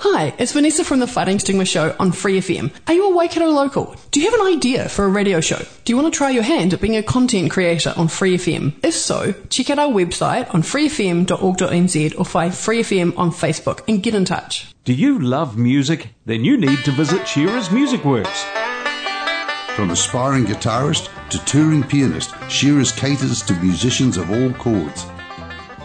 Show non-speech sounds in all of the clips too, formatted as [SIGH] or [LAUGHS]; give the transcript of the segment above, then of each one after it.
Hi, it's Vanessa from the Fighting Stigma Show on Free FM. Are you a Waikato local? Do you have an idea for a radio show? Do you want to try your hand at being a content creator on Free FM? If so, check out our website on freefm.org.nz or find Free FM on Facebook and get in touch. Do you love music? Then you need to visit Shearer's Music Works. From aspiring guitarist to touring pianist, Shearer's caters to musicians of all chords.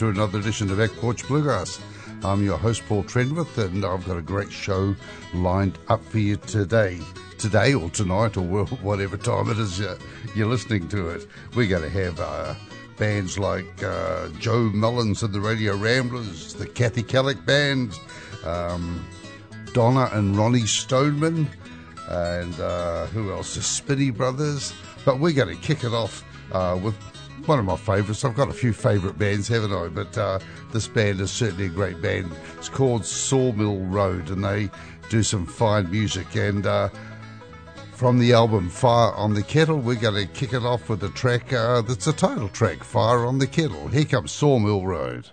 To another edition of Back Porch Bluegrass. I'm your host Paul Trenwith, and I've got a great show lined up for you today. Today or tonight or [LAUGHS] whatever time it is you're listening to it. We're going to have uh, bands like uh, Joe Mullins and the Radio Ramblers, the Kathy Kallick Band, um, Donna and Roni Stoneman, and uh, who else? The Spinney Brothers. But we're going to kick it off uh, with one of my favourites. I've got a few favourite bands, haven't I? But uh, this band is certainly a great band. It's called Sawmill Road, and they do some fine music. And uh, from the album Fire on the Kettle, we're going to kick it off with a track uh, that's a title track, Fire on the Kettle. Here comes Sawmill Road.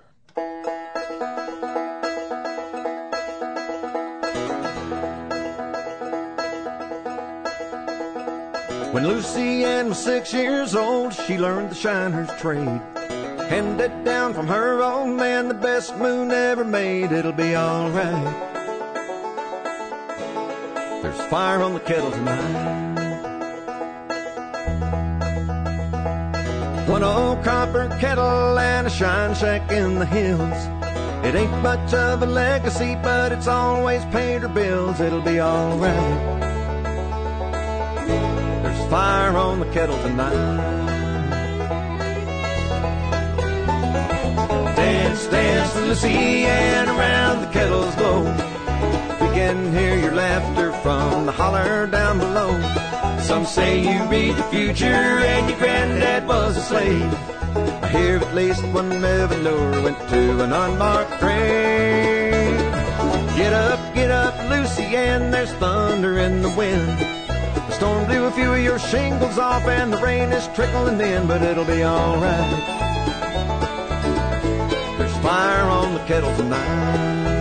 When Lucy Ann was six years old, she learned the shiner's trade. Handed down from her old man, the best moon ever made. It'll be alright. There's fire on the kettle tonight. One old copper kettle and a shine shack in the hills. It ain't much of a legacy, but it's always paid her bills. It'll be alright. Fire on the kettle tonight. Dance, dance, and around the kettle's glow. We can hear your laughter from the holler down below. Some say you read the future and your granddad was a slave. I hear at least one revenue went to an unmarked grave. Get up, get up, Lucy, and there's thunder in the wind. Storm blew a few of your shingles off and the rain is trickling in, but it'll be alright. There's fire on the kettle tonight.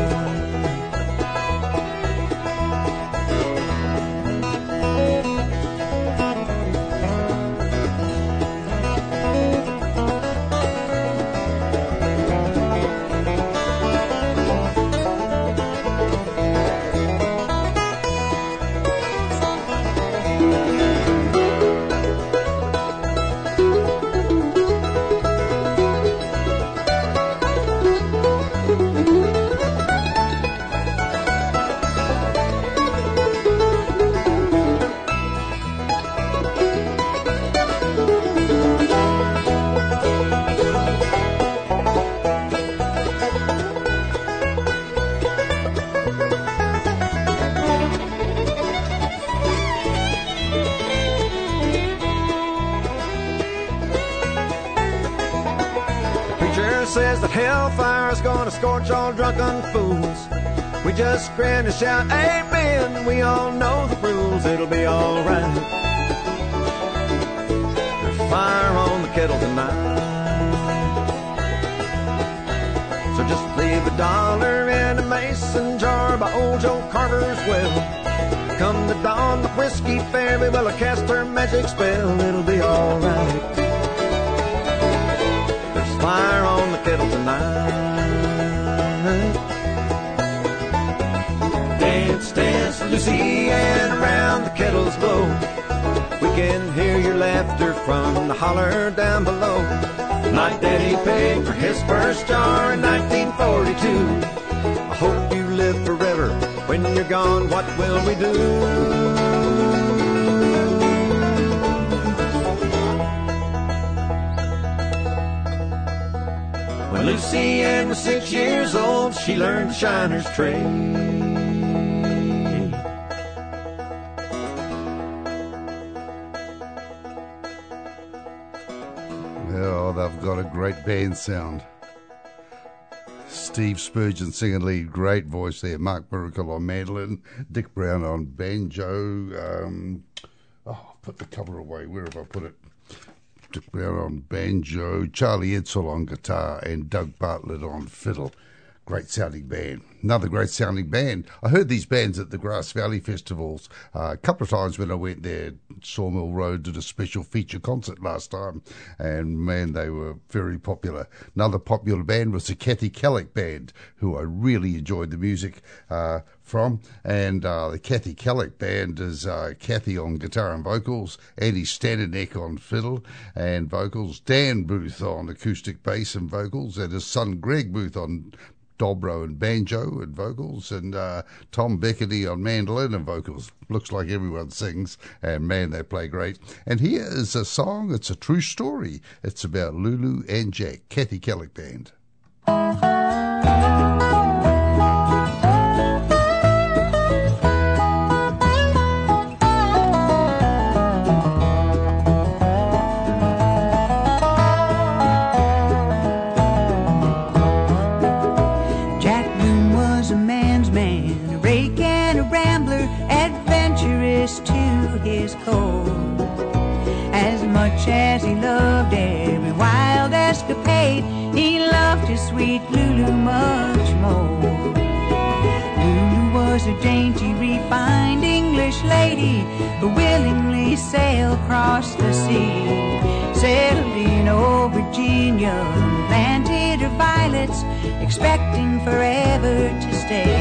Hellfire's gonna scorch all drunken fools. We just grin and shout, Amen. We all know the rules, it'll be alright. There's fire on the kettle tonight. So just leave a dollar in a mason jar by old Joe Carter's well. Come the dawn, the whiskey fairy will cast her magic spell, it'll be alright. There's fire on the kettle tonight. Dance, Lucy, and around the kettles blow. We can hear your laughter from the holler down below. My daddy paid for his first jar in 1942. I hope you live forever. When you're gone, what will we do? When Lucy Ann was six years old, she learned the shiner's trade. Band sound. Steve Spurgin singing lead, great voice there. Mark Miracle on mandolin, Dick Brown on banjo. Um, oh, put the cover away. Where have I put it? Dick Brown on banjo, Charlie Edsall on guitar, and Doug Bartlett on fiddle. Great sounding band. Another great sounding band. I heard these bands at the Grass Valley festivals uh, a couple of times when I went there. Sawmill Road did a special feature concert last time, and man, they were very popular. Another popular band was the Kathy Kallick Band, who I really enjoyed the music uh, from. And uh, the Kathy Kallick Band is uh, Kathy on guitar and vocals, Andy Staninec on fiddle and vocals, Dan Booth on acoustic bass and vocals, and his son Greg Booth on dobro and banjo and vocals, and uh, Tom Bekeny on mandolin and vocals. Looks like everyone sings, and man, they play great. And here is a song, it's a true story. It's about Lulu and Jack, Kathy Kallick Band. He loved his sweet Lulu much more. Lulu was a dainty, refined English lady who willingly sailed across the sea. Settled in old Virginia, planted her violets, expecting forever to stay.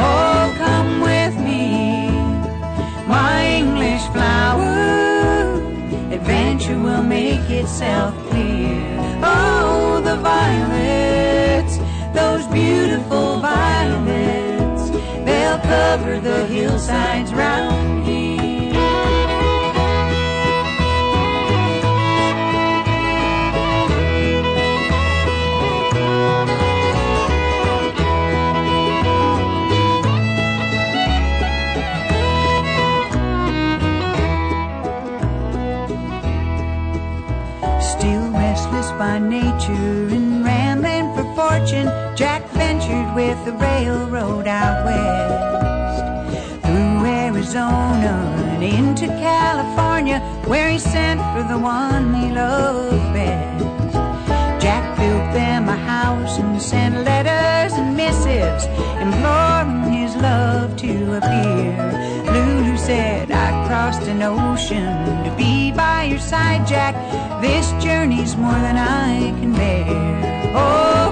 Oh, come with me, my English flower. Adventure will make itself clear. Oh, the violets, those beautiful violets, they'll cover the hillsides round with the railroad out west. Through Arizona and into California, where he sent for the one he loved best. Jack built them a house and sent letters and missives, imploring his love to appear. Lulu said, I crossed an ocean to be by your side, Jack. This journey's more than I can bear. Oh,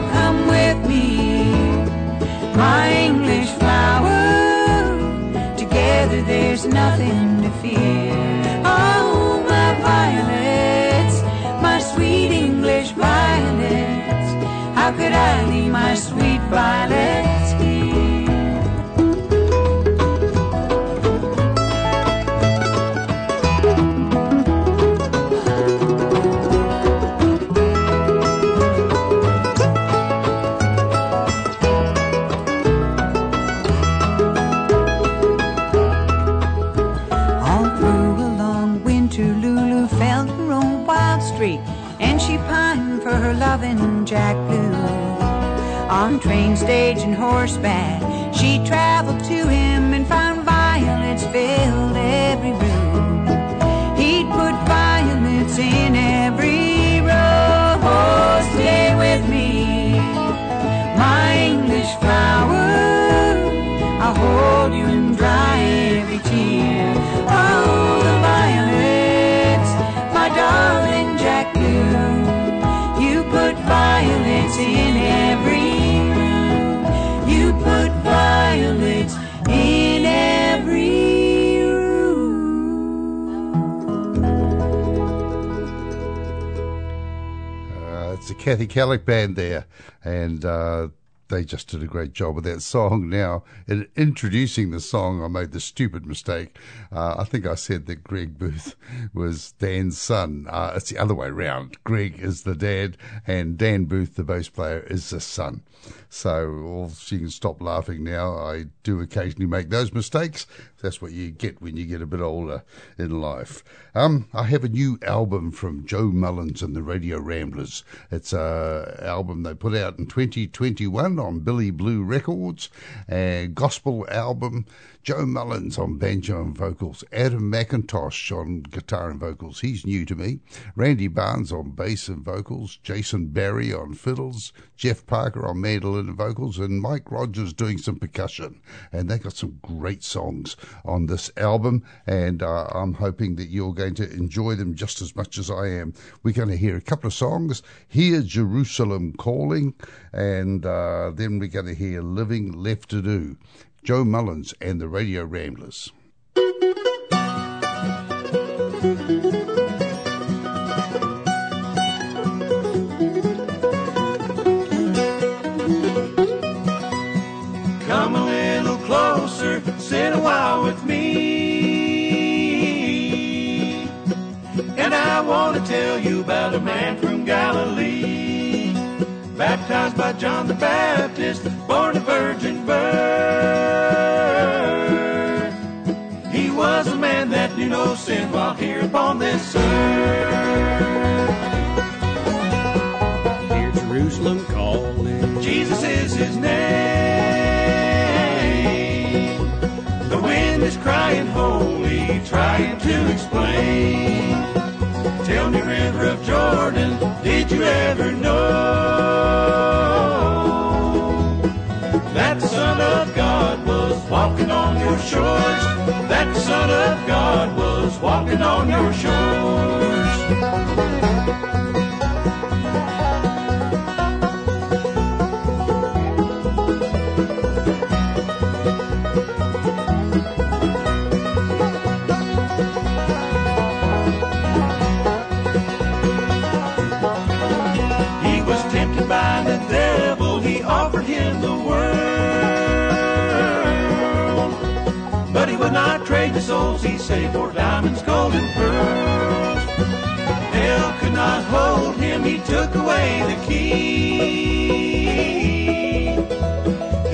my English flower. Together there's nothing to fear. Oh, my violets, my sweet English violets. How could I leave my sweet violets stage, and horseback. She traveled to him and found violets filled every room. He'd put violets in every rose. Oh, stay with me, my English flower. I'll hold you and dry every tear. Oh, the violets, my darling Jack Blue. You put violets in every Kathy Kallick band there, and uh, they just did a great job with that song. Now, in introducing the song, I made the stupid mistake. Uh, I think I said that Greg Booth [LAUGHS] was Dan's son. Uh, it's the other way round. Greg is the dad, and Dan Booth, the bass player, is the son. So, all she can stop laughing now. I do occasionally make those mistakes. That's what you get when you get a bit older in life. Um, I have a new album from Joe Mullins and the Radio Ramblers. It's a album they put out in 2021 on Billy Blue Records, a gospel album. Joe Mullins on banjo and vocals, Adam McIntosh on guitar and vocals. He's new to me. Randy Barnes on bass and vocals, Jason Barie on fiddles, Jeff Parker on mandolin and vocals, and Mike Rogers doing some percussion. And they got some great songs on this album, and uh, I'm hoping that you're going to enjoy them just as much as I am. We're going to hear a couple of songs. Hear Jerusalem Calling, and uh, then we're going to hear Living Left to Do. Joe Mullins and the Radio Ramblers. Come a little closer, sit a while with me. And I want to tell you about a man from Galilee. Baptized by John the Baptist, born a virgin birth. He was a man that knew no sin while here upon this earth. Hear Jerusalem calling. Jesus is his name. The wind is crying holy, trying to explain. Tell me, River of Jordan, did you ever know walking on your shores? That Son of God was walking on your shores. He was tempted by the devil, he offered him the world. Not trade the souls he saved for diamonds, gold, and pearls. Hell could not hold him, he took away the key.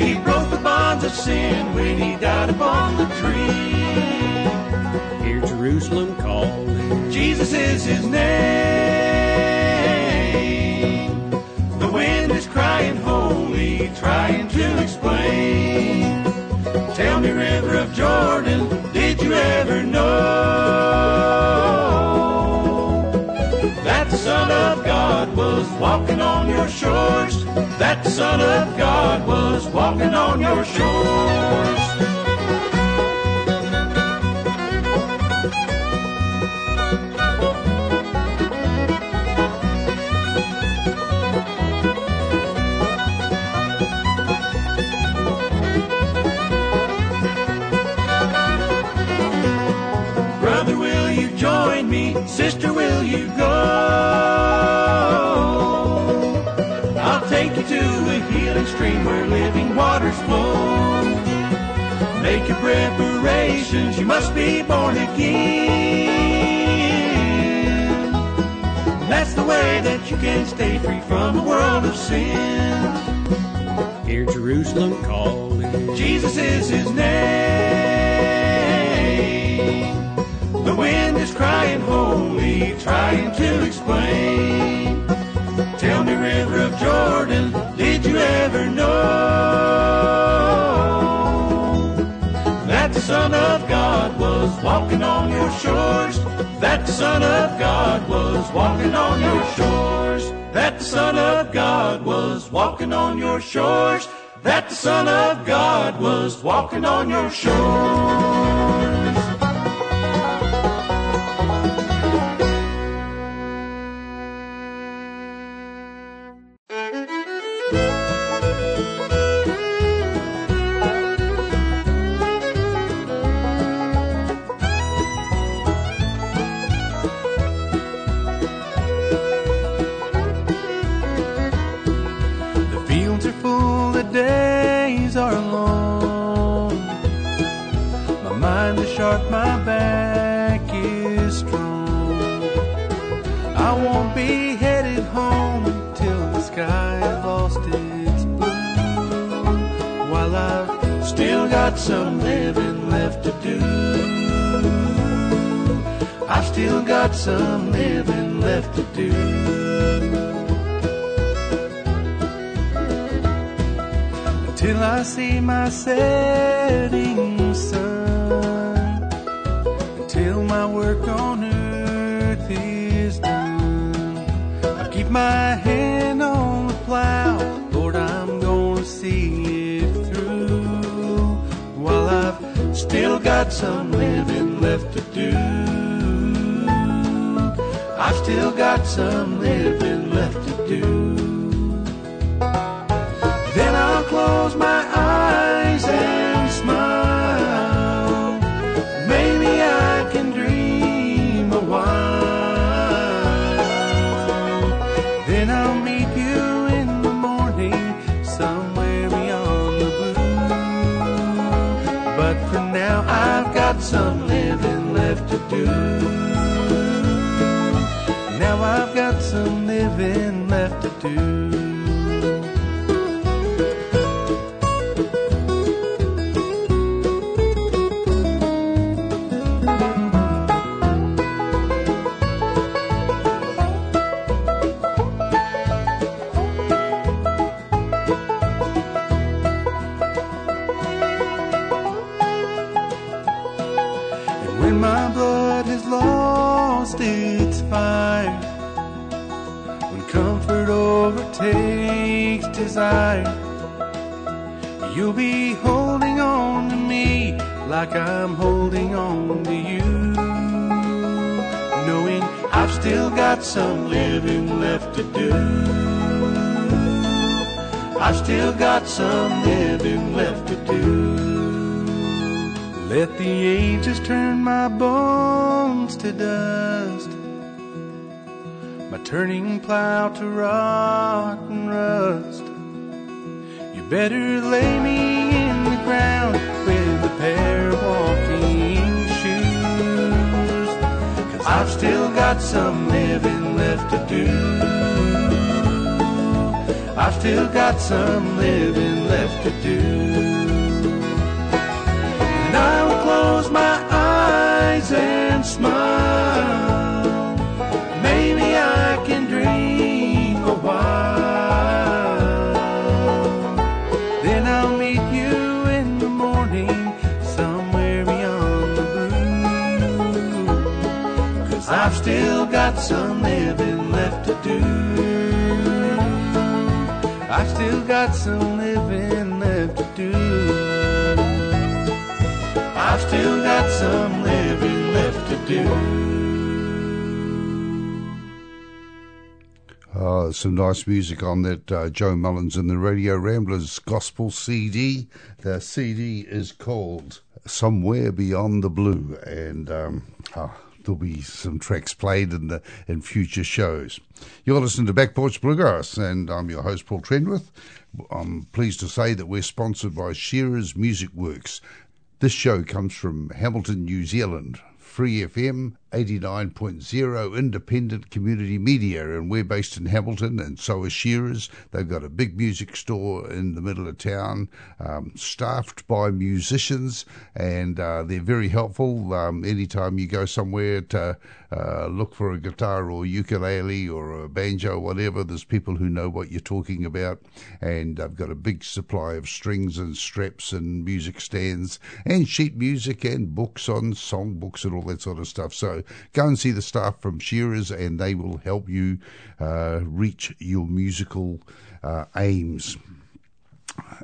He broke the bonds of sin when he died upon the tree. Hear Jerusalem calling. Jesus is his name. The wind is crying holy, trying to explain. Tell me, River of Jordan, did you ever know that the Son of God was walking on your shores? That the Son of God was walking on your shores. Sister, will you go? I'll take you to a healing stream where living waters flow. Make your preparations, you must be born again. That's the way that you can stay free from the world of sin. Hear Jerusalem calling. Jesus is his name. The wind is crying holy, trying to explain. Tell me, River of Jordan, did you ever know that the Son of God was walking on your shores? That the Son of God was walking on your shores. That the Son of God was walking on your shores. That the Son of God was walking on your shores. My hand on the plow, Lord, I'm gonna see it through. While I've still got some living left to do, I've still got some living left to do. Then I'll close my eyes some living left to do. Now I've got some living left to do. Desire, you'll be holding on to me like I'm holding on to you. Knowing I've still got some living left to do. I've still got some living left to do. Let the ages turn my bones to dust, my turning plow to rot and rust. Better lay me in the ground with a pair of walking shoes, cause I've still got some living left to do. I've still got some living left to do. And I will close my eyes and smile. Got some living left to do. I've still got some living left to do. I've still got some living left to do. Uh, some nice music on that uh, Joe Mullins and the Radio Ramblers Gospel CD. The CD is called Somewhere Beyond the Blue, and um, oh, there'll be some tracks played in the in future shows. You're listening to Back Porch Bluegrass, and I'm your host Paul Trenwith. I'm pleased to say that we're sponsored by Shearer's Music Works. This show comes from Hamilton, New Zealand. Free FM 89.0 independent community media, and we're based in Hamilton, and so is Shearers. They've got a big music store in the middle of town, um, staffed by musicians, and uh, they're very helpful. Um, anytime you go somewhere to uh, look for a guitar or ukulele or a banjo, whatever, there's people who know what you're talking about, and they've got a big supply of strings and straps and music stands and sheet music and books on songbooks and all that sort of stuff. So go and see the staff from Shearers, and they will help you uh, reach your musical uh, aims.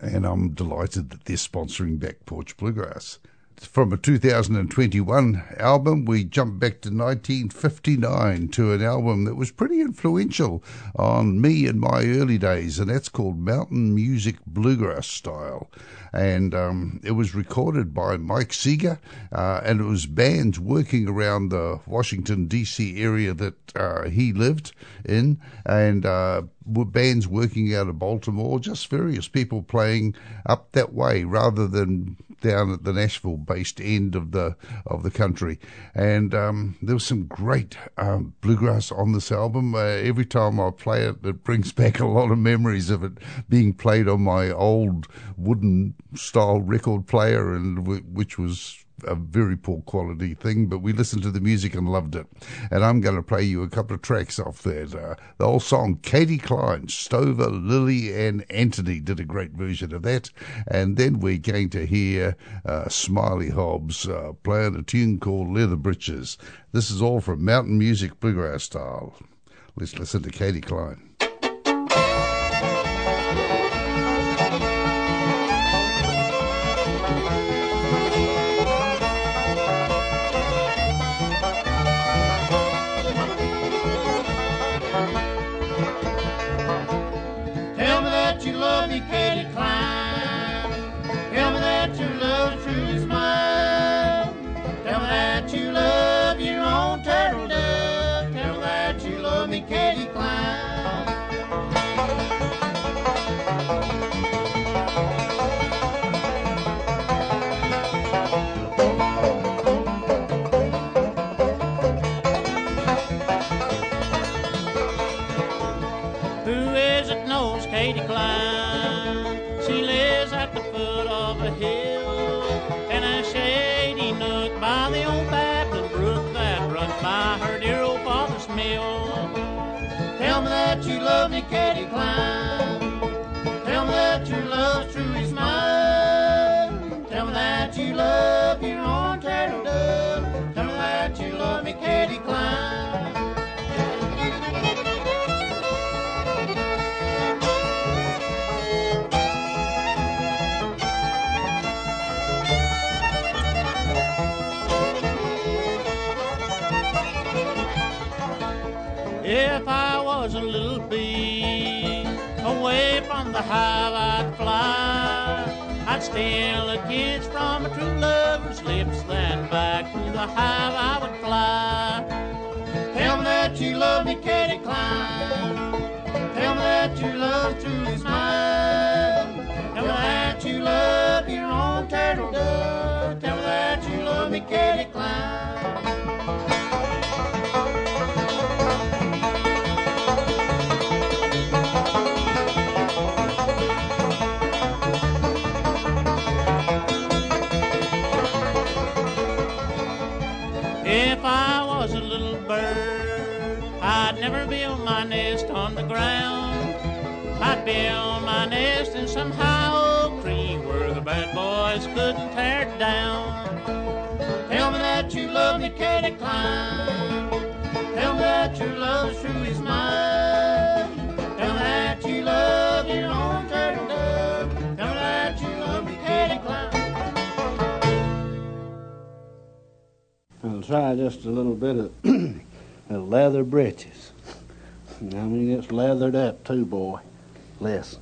And I'm delighted that they're sponsoring Back Porch Bluegrass from a 2021 album, we jump back to 1959 to an album that was pretty influential on me in my early days, and that's called Mountain Music Bluegrass Style. And um, it was recorded by Mike Seeger, uh, and it was bands working around the Washington, D.C. area that uh, he lived in, and uh, bands working out of Baltimore, just various people playing up that way rather than down at the Nashville-based end of the of the country, and um, there was some great um, bluegrass on this album. Uh, every time I play it, it brings [LAUGHS] back a lot of memories of it being played on my old wooden style record player, and w- which was a very poor quality thing, but we listened to the music and loved it. And I'm going to play you a couple of tracks off that. Uh, the old song, Katie Klein, Stover, Lilly, and Anthony did a great version of that. And then we're going to hear uh, Smiley Hobbs uh, playing a tune called Leather Breeches. This is all from Mountain Music Bluegrass style. Let's listen to Katie Klein. Hive I'd fly. I'd steal a kiss from a true lover's lips, then back to the hive I would fly. Tell me that you love me, Katie Klein. Tell me that you love truly smile. Tell me that you love your own turtle dove. Tell me that you love me, Katie Klein. Build my nest in some high oak tree where the bad boys couldn't tear it down. Tell me that you love me, Katie Klein. Tell me that your love's truly mine. Tell me that you love your own turtle dove. Tell me that you love me, Katie Klein. I'll try just a little bit of [CLEARS THROAT] leather breeches. I mean, it's leathered up too, boy less.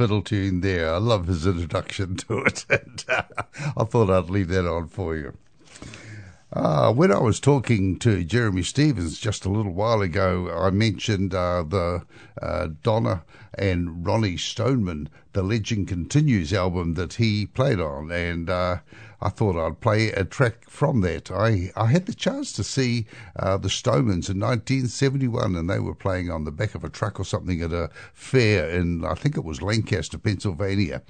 Fiddle tune there. I love his introduction to it. [LAUGHS] And, uh, I thought I'd leave that on for you. Uh, when I was talking to Jeremy Stephens just a little while ago, I mentioned uh, the uh, Donna and Roni Stoneman, the Legend Continues album that he played on, and uh, I thought I'd play a track from that. I, I had the chance to see uh, the Stonemans in 1971, and they were playing on the back of a truck or something at a fair in, I think it was Lancaster, Pennsylvania.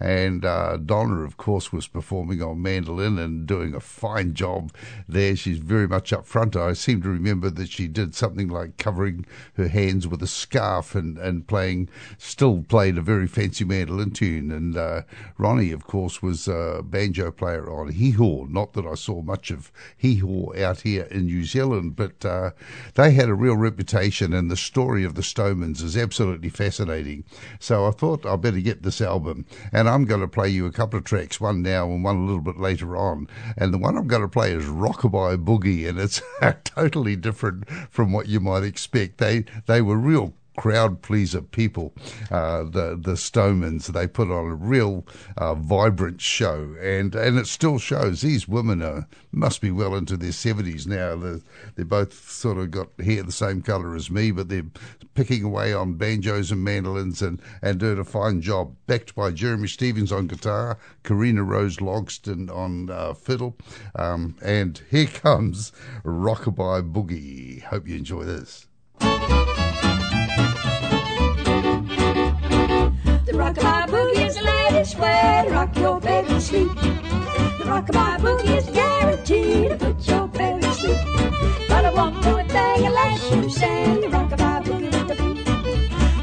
And uh, Donna, of course, was performing on mandolin and doing a fine job there. She's very much up front. I seem to remember that she did something like covering her hands with a scarf and, and playing, still played a very fancy mandolin tune. And uh, Roni, of course, was a banjo player on hee haw. Not that I saw much of hee haw out here in New Zealand, but uh, they had a real reputation, and the story of the Stonemans is absolutely fascinating. So I thought I'd better get this album, and I'm going to play you a couple of tracks, one now and one a little bit later on. And the one I'm going to play is Rockabye Boogie, and it's [LAUGHS] totally different from what you might expect. They they were real crowd pleaser people, uh, the the Stonemans. They put on a real uh, vibrant show, and and it still shows. These women are must be well into their seventies now. They're, they're both sort of got hair the same colour as me, but they're picking away on banjos and mandolins and and doing a fine job. Backed by Jeremy Stephens on guitar, Corrina Rose Logston on uh, fiddle, um, and here [LAUGHS] comes Rockabye Boogie. Hope you enjoy this. Rockabye boogie is the latest way to rock your baby to sleep. The rockabye boogie is guaranteed to put your baby to sleep. But I won't do a thing unless you sing the rockabye boogie with the beat.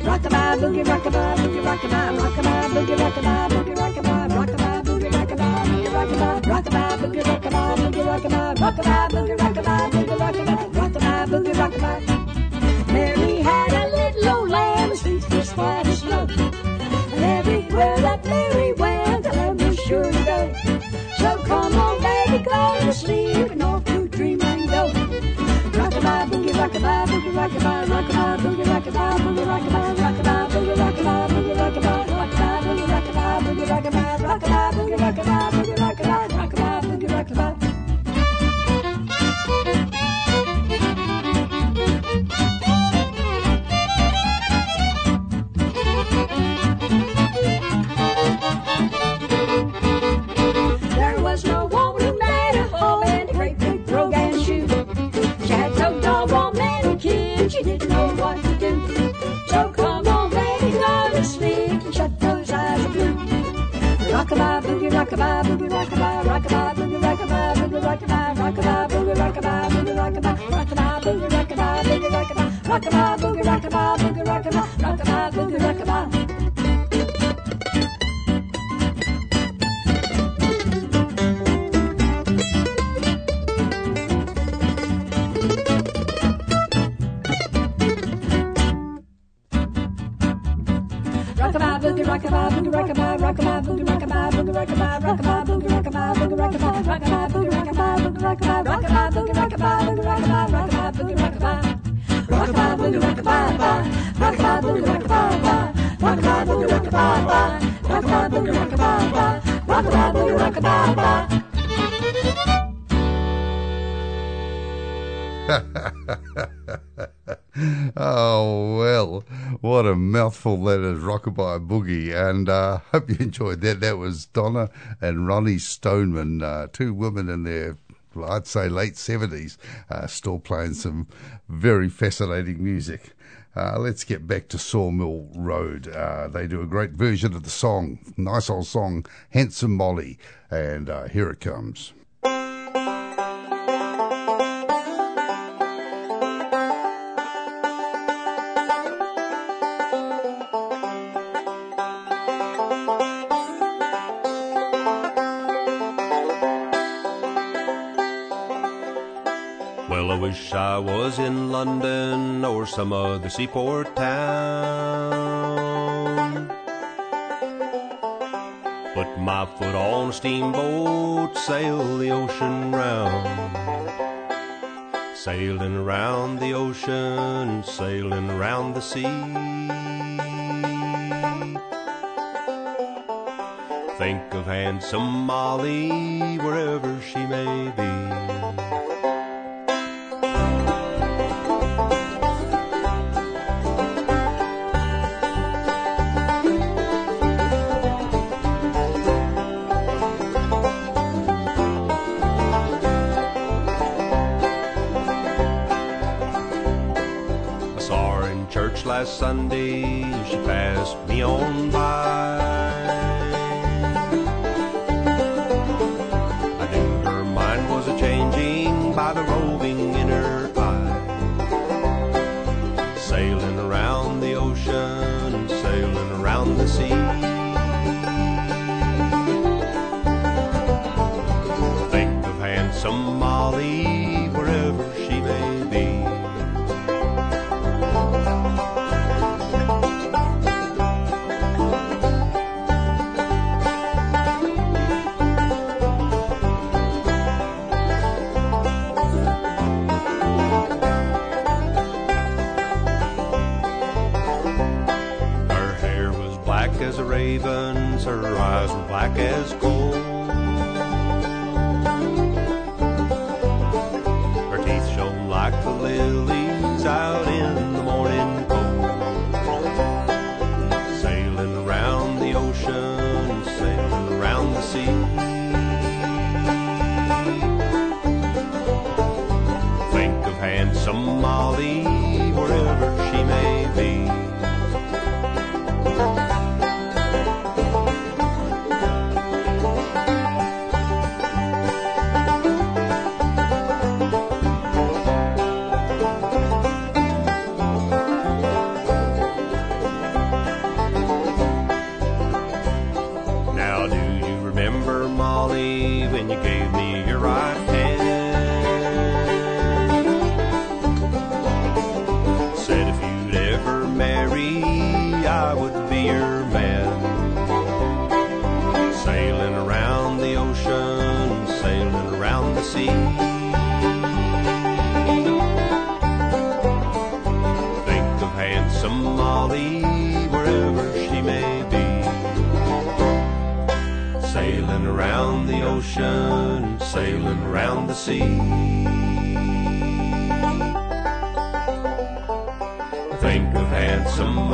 Rockabye boogie, rockabye boogie, rockabye, rockabye boogie, rockabye boogie, rockabye, rockabye boogie, rockabye rockabye, rockabye boogie, rockabye boogie, rockabye rockabye boogie, Rockabye boogie, rockabye rockabye, boogie, rockabye boogie, rockabye, rockabye boogie, rockabye boogie, rockabye, rockabye boogie, rockabye boogie, rockabye, rockabye boogie, rockabye, Rockabye boogie, rockabye rockabye, boogie, rockabye boogie, rockabye, rockabye boogie, rockabye boogie, rockabye, rockabye boogie, rockabye boogie, boogie, [LAUGHS] Oh, well, what a mouthful that is, Rockabye Boogie. And uh, [LAUGHS] hope you enjoyed that. That was Donna and Roni Stoneman, uh, two women in their, I'd say, late 70s, uh, still playing some very fascinating music. Uh, let's get back to Sawmill Road. Uh, they do a great version of the song, nice old song, Handsome Molly. And uh, here it comes. Wish I was in London or some other seaport town. Put my foot on a steamboat, sail the ocean round. Sailing around the ocean, sailing around the sea. Think of handsome Molly wherever she may be. Sunday. She passed me on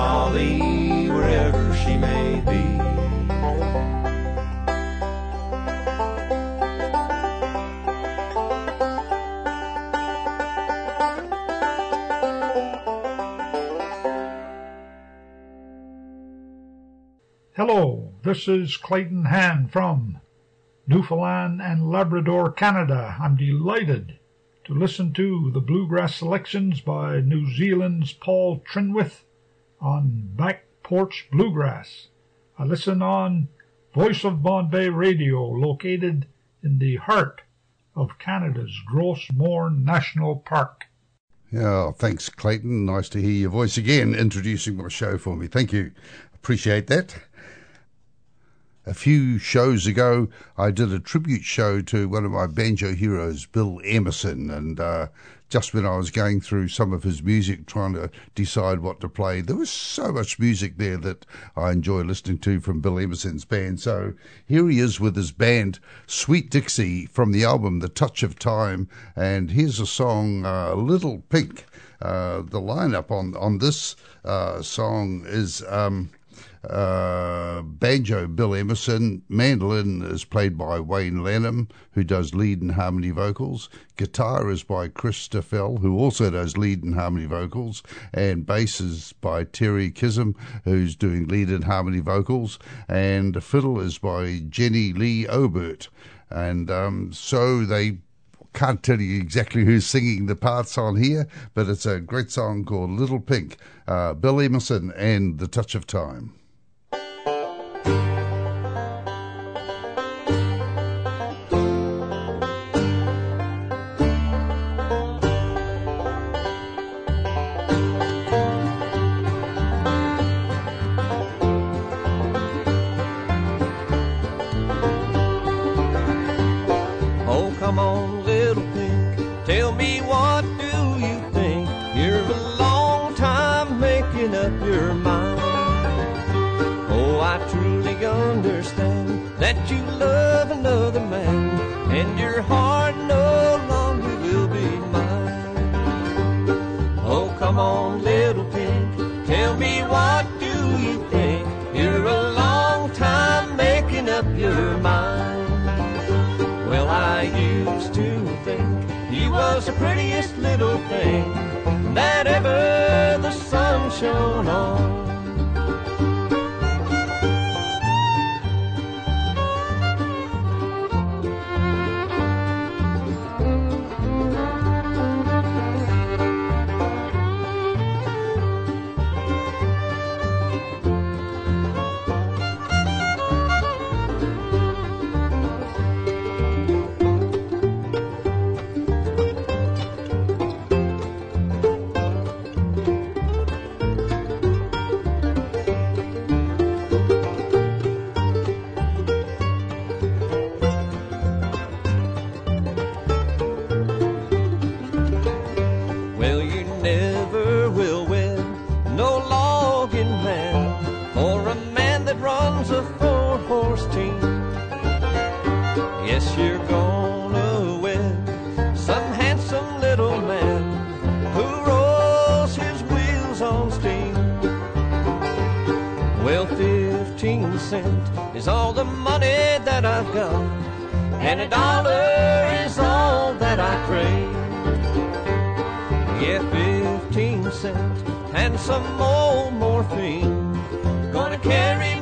Molly wherever she may be. Hello, this is Clayton Hand from Newfoundland and Labrador, Canada. I'm delighted to listen to the bluegrass selections by New Zealand's Paul Trenwith on Back Porch Bluegrass. I listen on Voice of Bonne Bay Radio, located in the heart of Canada's Gros Morne National Park. Yeah, thanks, Clayton. Nice to hear your voice again, introducing my show for me. Thank you. Appreciate that. A few shows ago, I did a tribute show to one of my banjo heroes, Bill Emerson, and uh, just when I was going through some of his music, trying to decide what to play, there was so much music there that I enjoy listening to from Bill Emerson's band. So here he is with his band, Sweet Dixie, from the album The Touch of Time, and here's a song, uh, Little Pink. Uh, the lineup on on this uh, song is. Um, uh, banjo, Bill Emerson. Mandolin is played by Wayne Lanham, who does lead and harmony vocals. Guitar is by Chris Stifel, who also does lead and harmony vocals. And bass is by Terry Chism, who's doing lead and harmony vocals. And fiddle is by Jenny Leigh Obert. And um, so they can't tell you exactly who's singing the parts on here, but it's a great song called Little Pink. Uh, Bill Emerson and The Touch of Time. Yes, you're gonna win some handsome little man who rolls his wheels on steam. Well, 15 cent is all the money that I've got, and a dollar is all that I crave. Yeah, 15 cents and some old morphine gonna carry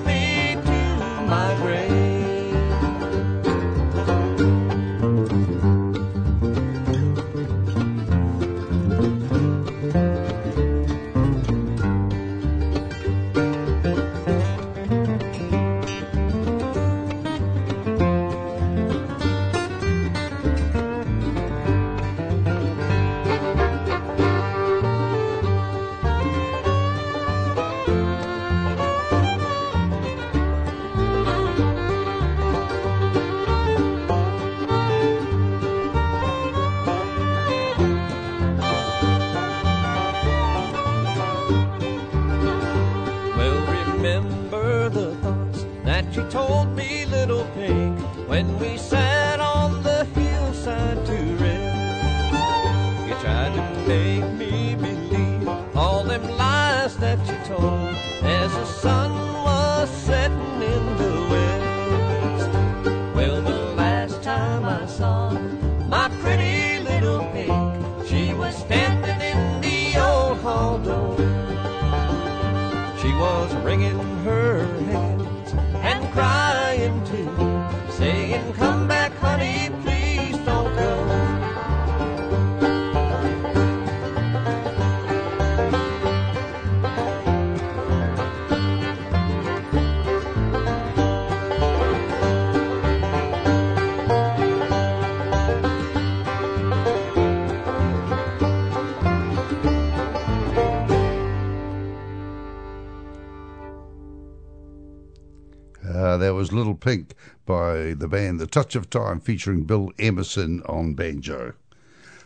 was Little Pink by the band The Touch of Time featuring Bill Emerson on banjo.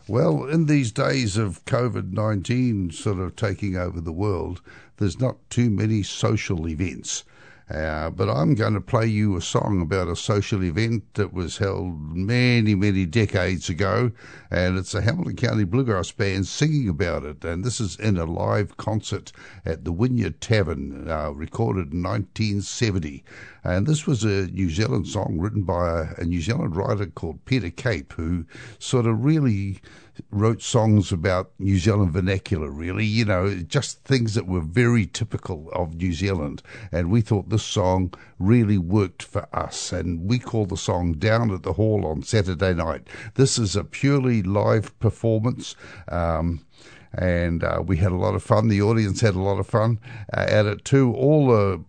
Well, in these days of COVID 19 sort of taking over the world, there's not too many social events. Uh, but I'm going to play you a song about a social event that was held many, many decades ago, and it's a Hamilton County Bluegrass Band singing about it. And this is in a live concert at the Wynyard Tavern, uh, recorded in 1970. And this was a New Zealand song written by a, a New Zealand writer called Peter Cape, who sort of really wrote songs about New Zealand vernacular, really, you know, just things that were very typical of New Zealand. And we thought this song really worked for us. And we called the song Down at the Hall on Saturday night. This is a purely live performance. Um, and uh, we had a lot of fun. The audience had a lot of fun uh, at it too. All the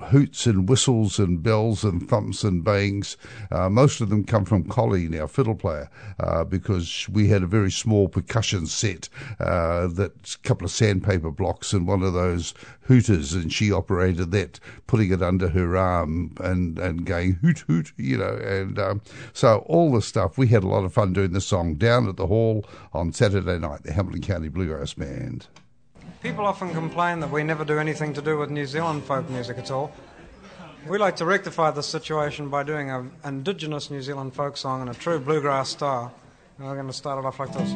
hoots and whistles and bells and thumps and bangs. Uh, most of them come from Colleen, our fiddle player, uh, because we had a very small percussion set, uh, that couple of sandpaper blocks and one of those hooters, and she operated that, putting it under her arm and, and going hoot hoot, you know. And um, so all the stuff, we had a lot of fun doing the song down at the hall on Saturday night, the Hamilton County Bluegrass Band. People often complain that we never do anything to do with New Zealand folk music at all. We like to rectify this situation by doing an indigenous New Zealand folk song in a true bluegrass style. And we're going to start it off like this.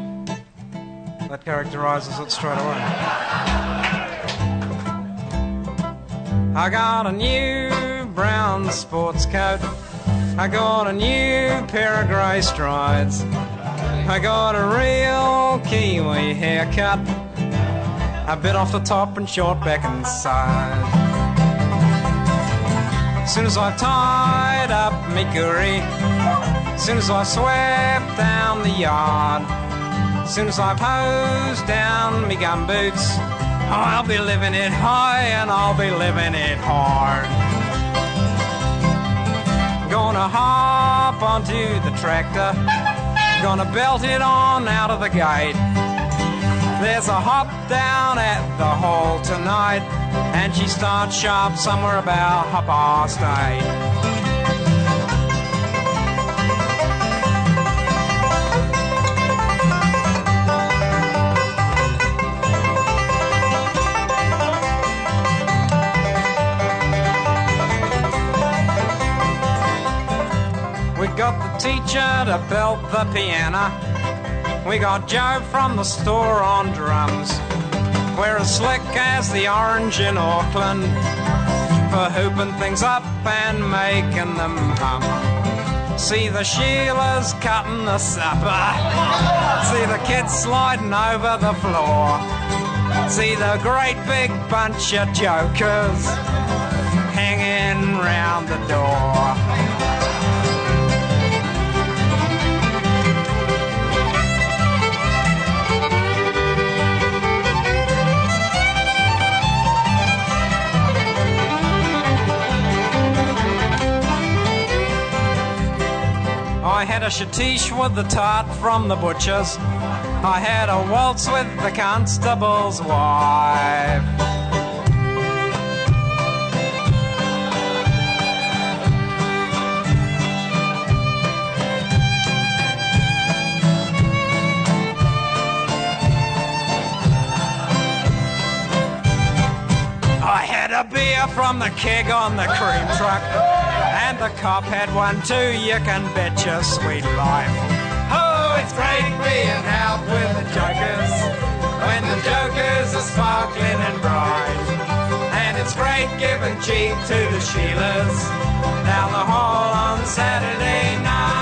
That characterizes it straight away. I got a new brown sports coat. I got a new pair of grey strides. I got a real Kiwi haircut. A bit off the top and short back inside. side. Soon as I tied up me kuri, soon as I swept down the yard, soon as I've hosed down me gum boots, oh, I'll be living it high and I'll be living it hard. Gonna hop onto the tractor, gonna belt it on out of the gate. There's a hop down at the hall tonight, and she starts sharp somewhere about half past eight. We got the teacher to belt the piano. We got Joe from the store on drums. We're as slick as the orange in Auckland for hooping things up and making them hum. See the Sheilas cutting the supper. See the kids sliding over the floor. See the great big bunch of jokers hanging round the door. Schottische with the tart from the butcher's. I had a waltz with the constable's wife. I had a beer from the keg on the cream truck, the cop had one too. You can bet your sweet life. Oh, it's great being out with the jokers when the jokers are sparkling and bright, and it's great giving cheek to the Sheilas down the hall on Saturday night.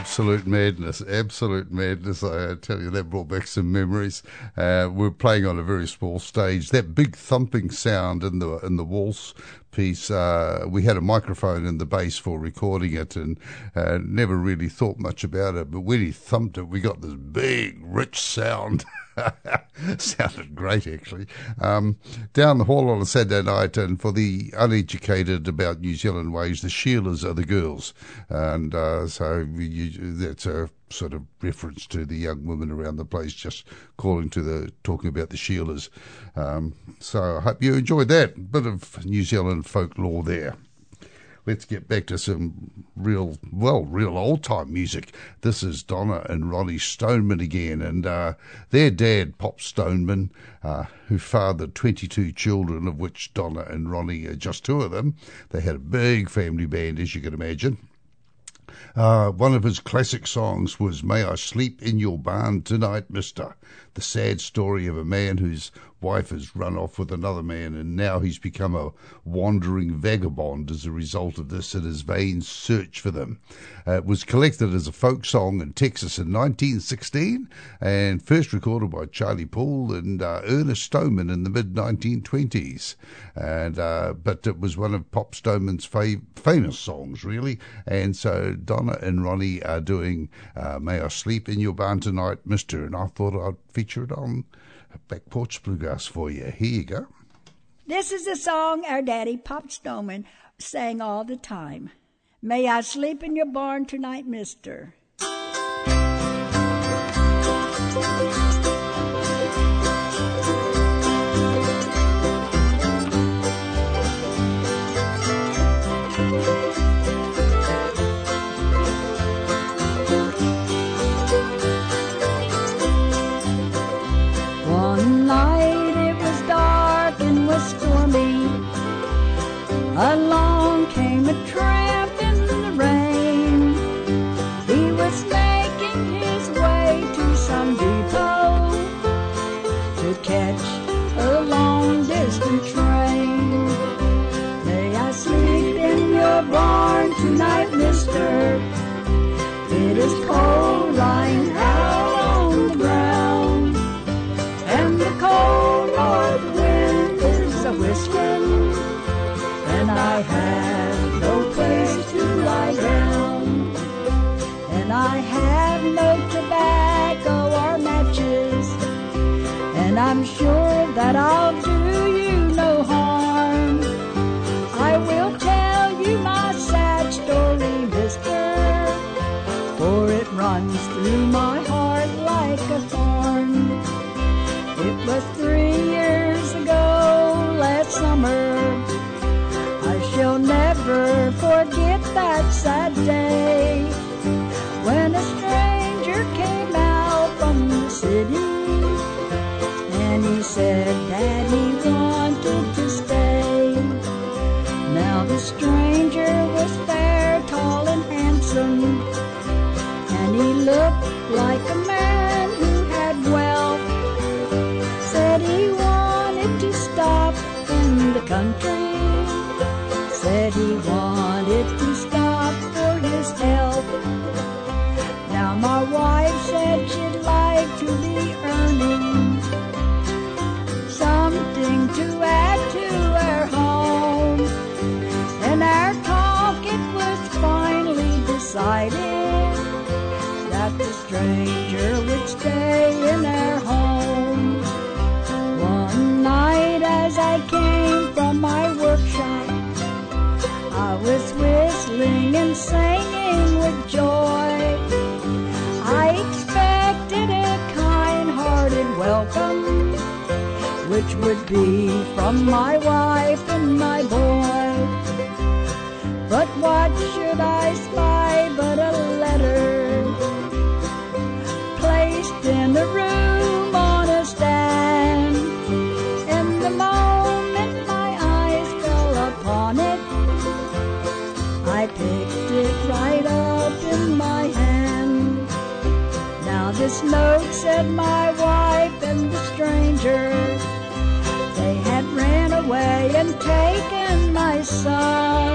Absolute madness. Absolute madness. I tell you, that brought back some memories. Uh, we're playing on a very small stage. That big thumping sound in the, in the waltz piece, uh, we had a microphone in the bass for recording it and, uh, never really thought much about it. But when he thumped it, we got this big, rich sound. [LAUGHS] Sounded great, actually. Um, down the hall on a Saturday night, and for the uneducated about New Zealand ways, the Sheilas are the girls, and uh, so you, that's a sort of reference to the young women around the place, just calling to the talking about the Sheilas. Um, so I hope you enjoyed that bit of New Zealand folklore there let's get back to some real, well, real old time music. This is Donna and Ronnie Stoneman again, and uh, their dad, Pop Stoneman, uh, who fathered 22 children, of which Donna and Ronnie are just two of them. They had a big family band, as you can imagine. Uh, one of his classic songs was May I Sleep in Your Barn Tonight, Mister. The sad story of a man whose wife has run off with another man and now he's become a wandering vagabond as a result of this in his vain search for them. Uh, it was collected as a folk song in Texas in 1916 and first recorded by Charlie Poole and uh, Ernest Stoneman in the mid 1920s. And uh, but it was one of Pop Stoneman's fav- famous songs, really. And so Donna and Ronnie are doing uh, "May I Sleep in Your Barn Tonight, Mister," and I thought I'd feature it on Back Porch Bluegrass for you. Here you go. This is a song our daddy, Pop Stoneman, sang all the time. May I sleep in your barn tonight, mister. Which would be from my wife and my boy. But what should I spy but a letter placed in a room on a stand? And the moment my eyes fell upon it, I picked it right up in my hand. Now this note said my wife and the stranger away and taken my son.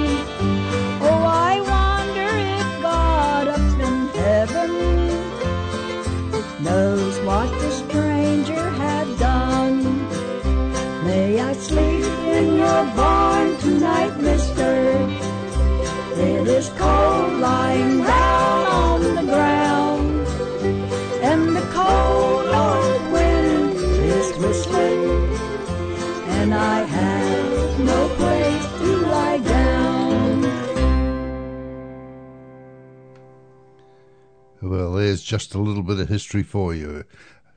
There's just a little bit of history for you.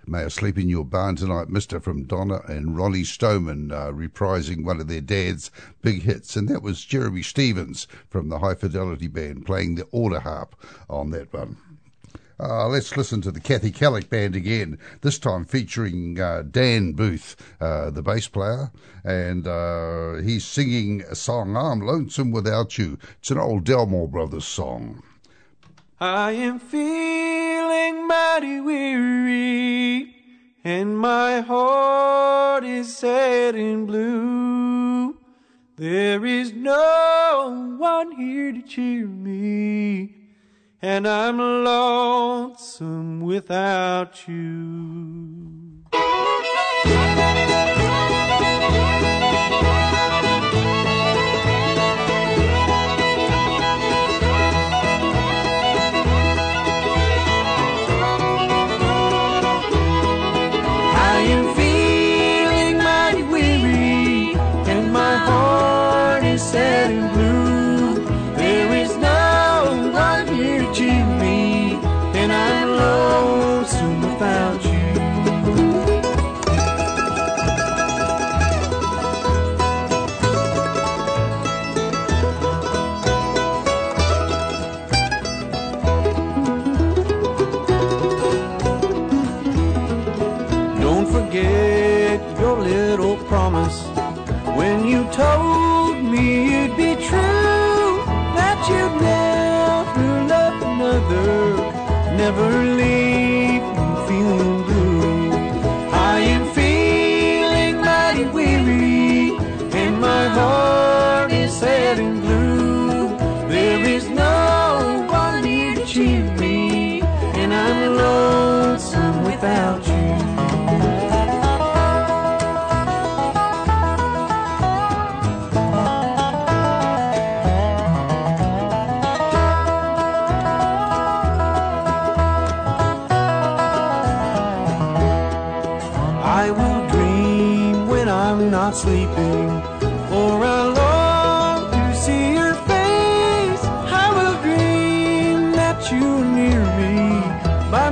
May I sleep in your barn tonight, Mister, from Donna and Ronnie Stoneman, uh, reprising one of their dad's big hits. And that was Jeremy Stephens from the High Fidelity Band playing the autoharp on that one. Uh, let's listen to the Kathy Kallick Band again, this time featuring uh, Dan Booth, uh, the bass player, and uh, he's singing a song, I'm Lonesome Without You. It's an old Delmore Brothers song. I am feeling mighty weary, and my heart is sad and blue. There is no one here to cheer me, and I'm lonesome without you. Never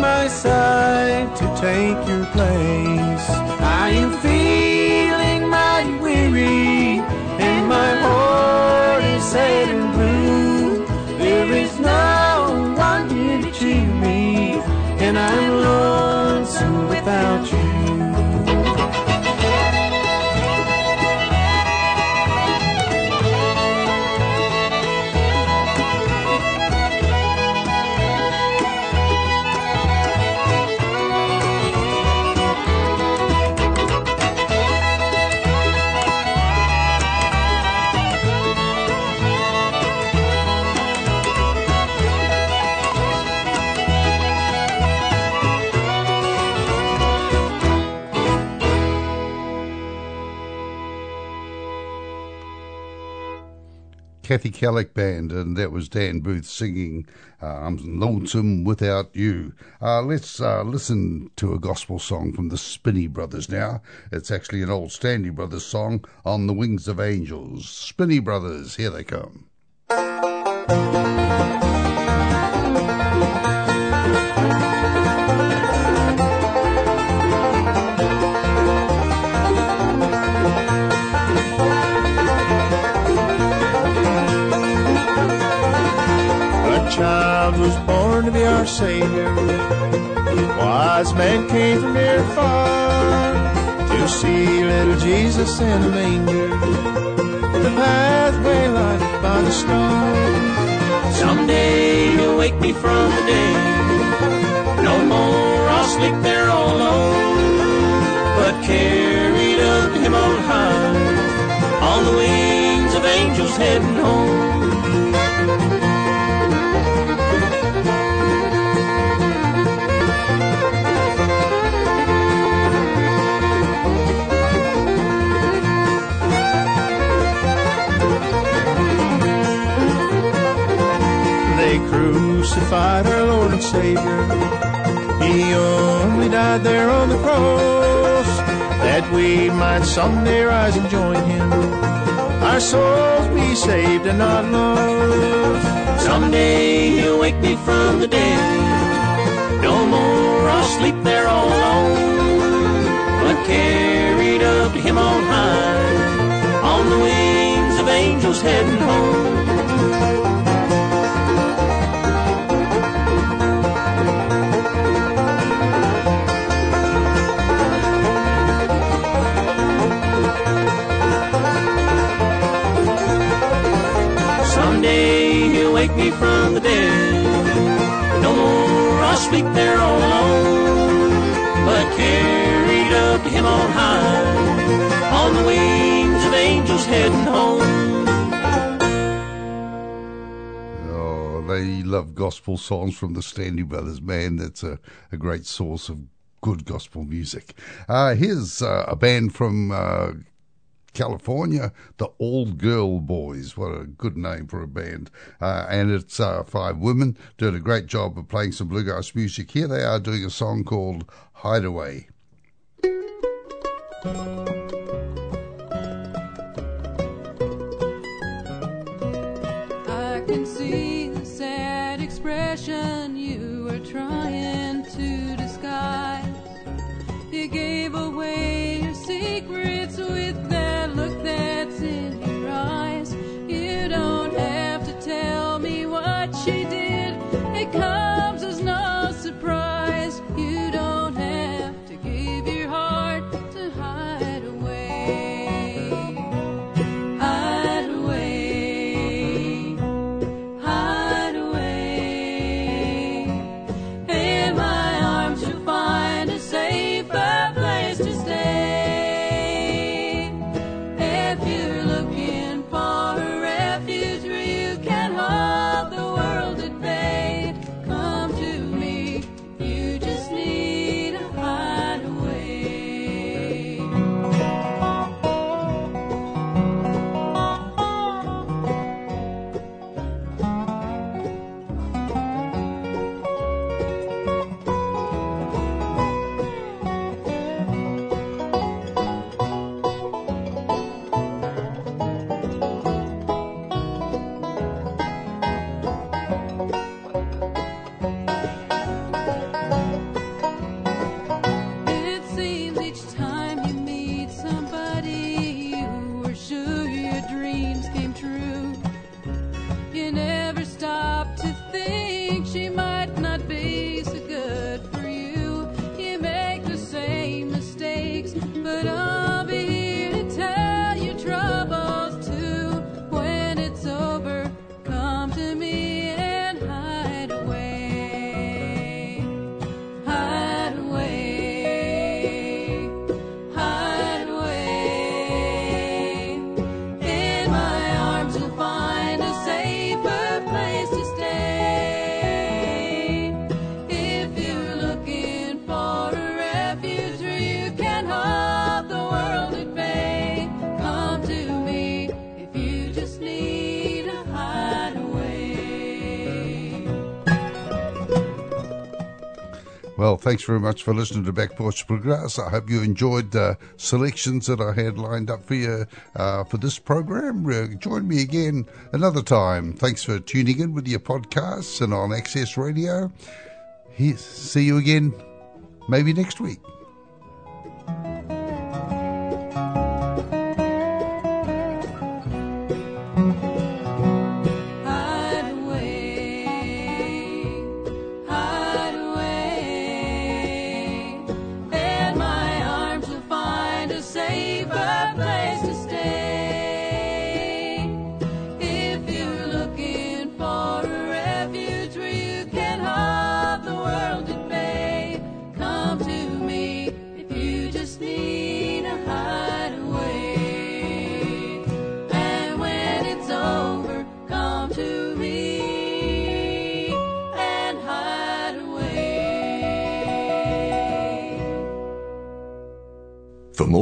my side to take your place. I am feeling Kathy Kallick Band, and that was Dan Booth singing uh, I'm Lonesome Without You. Uh, let's uh, listen to a gospel song from the Spinney Brothers now. It's actually an old Stanley Brothers song, On the Wings of Angels. Spinney Brothers, here they come. Savior. Wise men came from near and far to see little Jesus in a manger. The pathway lighted by the star. Someday he'll wake me from the dead. No more I'll sleep there all alone, but carried up to him on high, on the wings of angels heading home. Crucified our Lord and Savior. He only died there on the cross that we might someday rise and join him. Our souls be saved and not lost. Someday he'll wake me from the dead. No more I'll sleep there all alone, but carried up to him on high, on the wings of angels heading home. Wake me from the dead. No more I'll sleep there all alone, but carried up to him on high, on the wings of angels heading home. Oh, they love gospel songs from the Stanley Brothers, man. That's a, a great source of good gospel music. Uh, here's uh, a band from uh, California, the All Girl Boys. What a good name for a band. Uh, and it's uh, five women doing a great job of playing some bluegrass music. Here they are doing a song called Hideaway. I can see the sad expression you were trying to disguise. You gave away your secrets with thanks very much for listening to Back Porch Bluegrass. I hope you enjoyed the selections that I had lined up for you uh, for this program. Uh, join me again another time. Thanks for tuning in with your podcasts and on Access Radio. He, see you again maybe next week.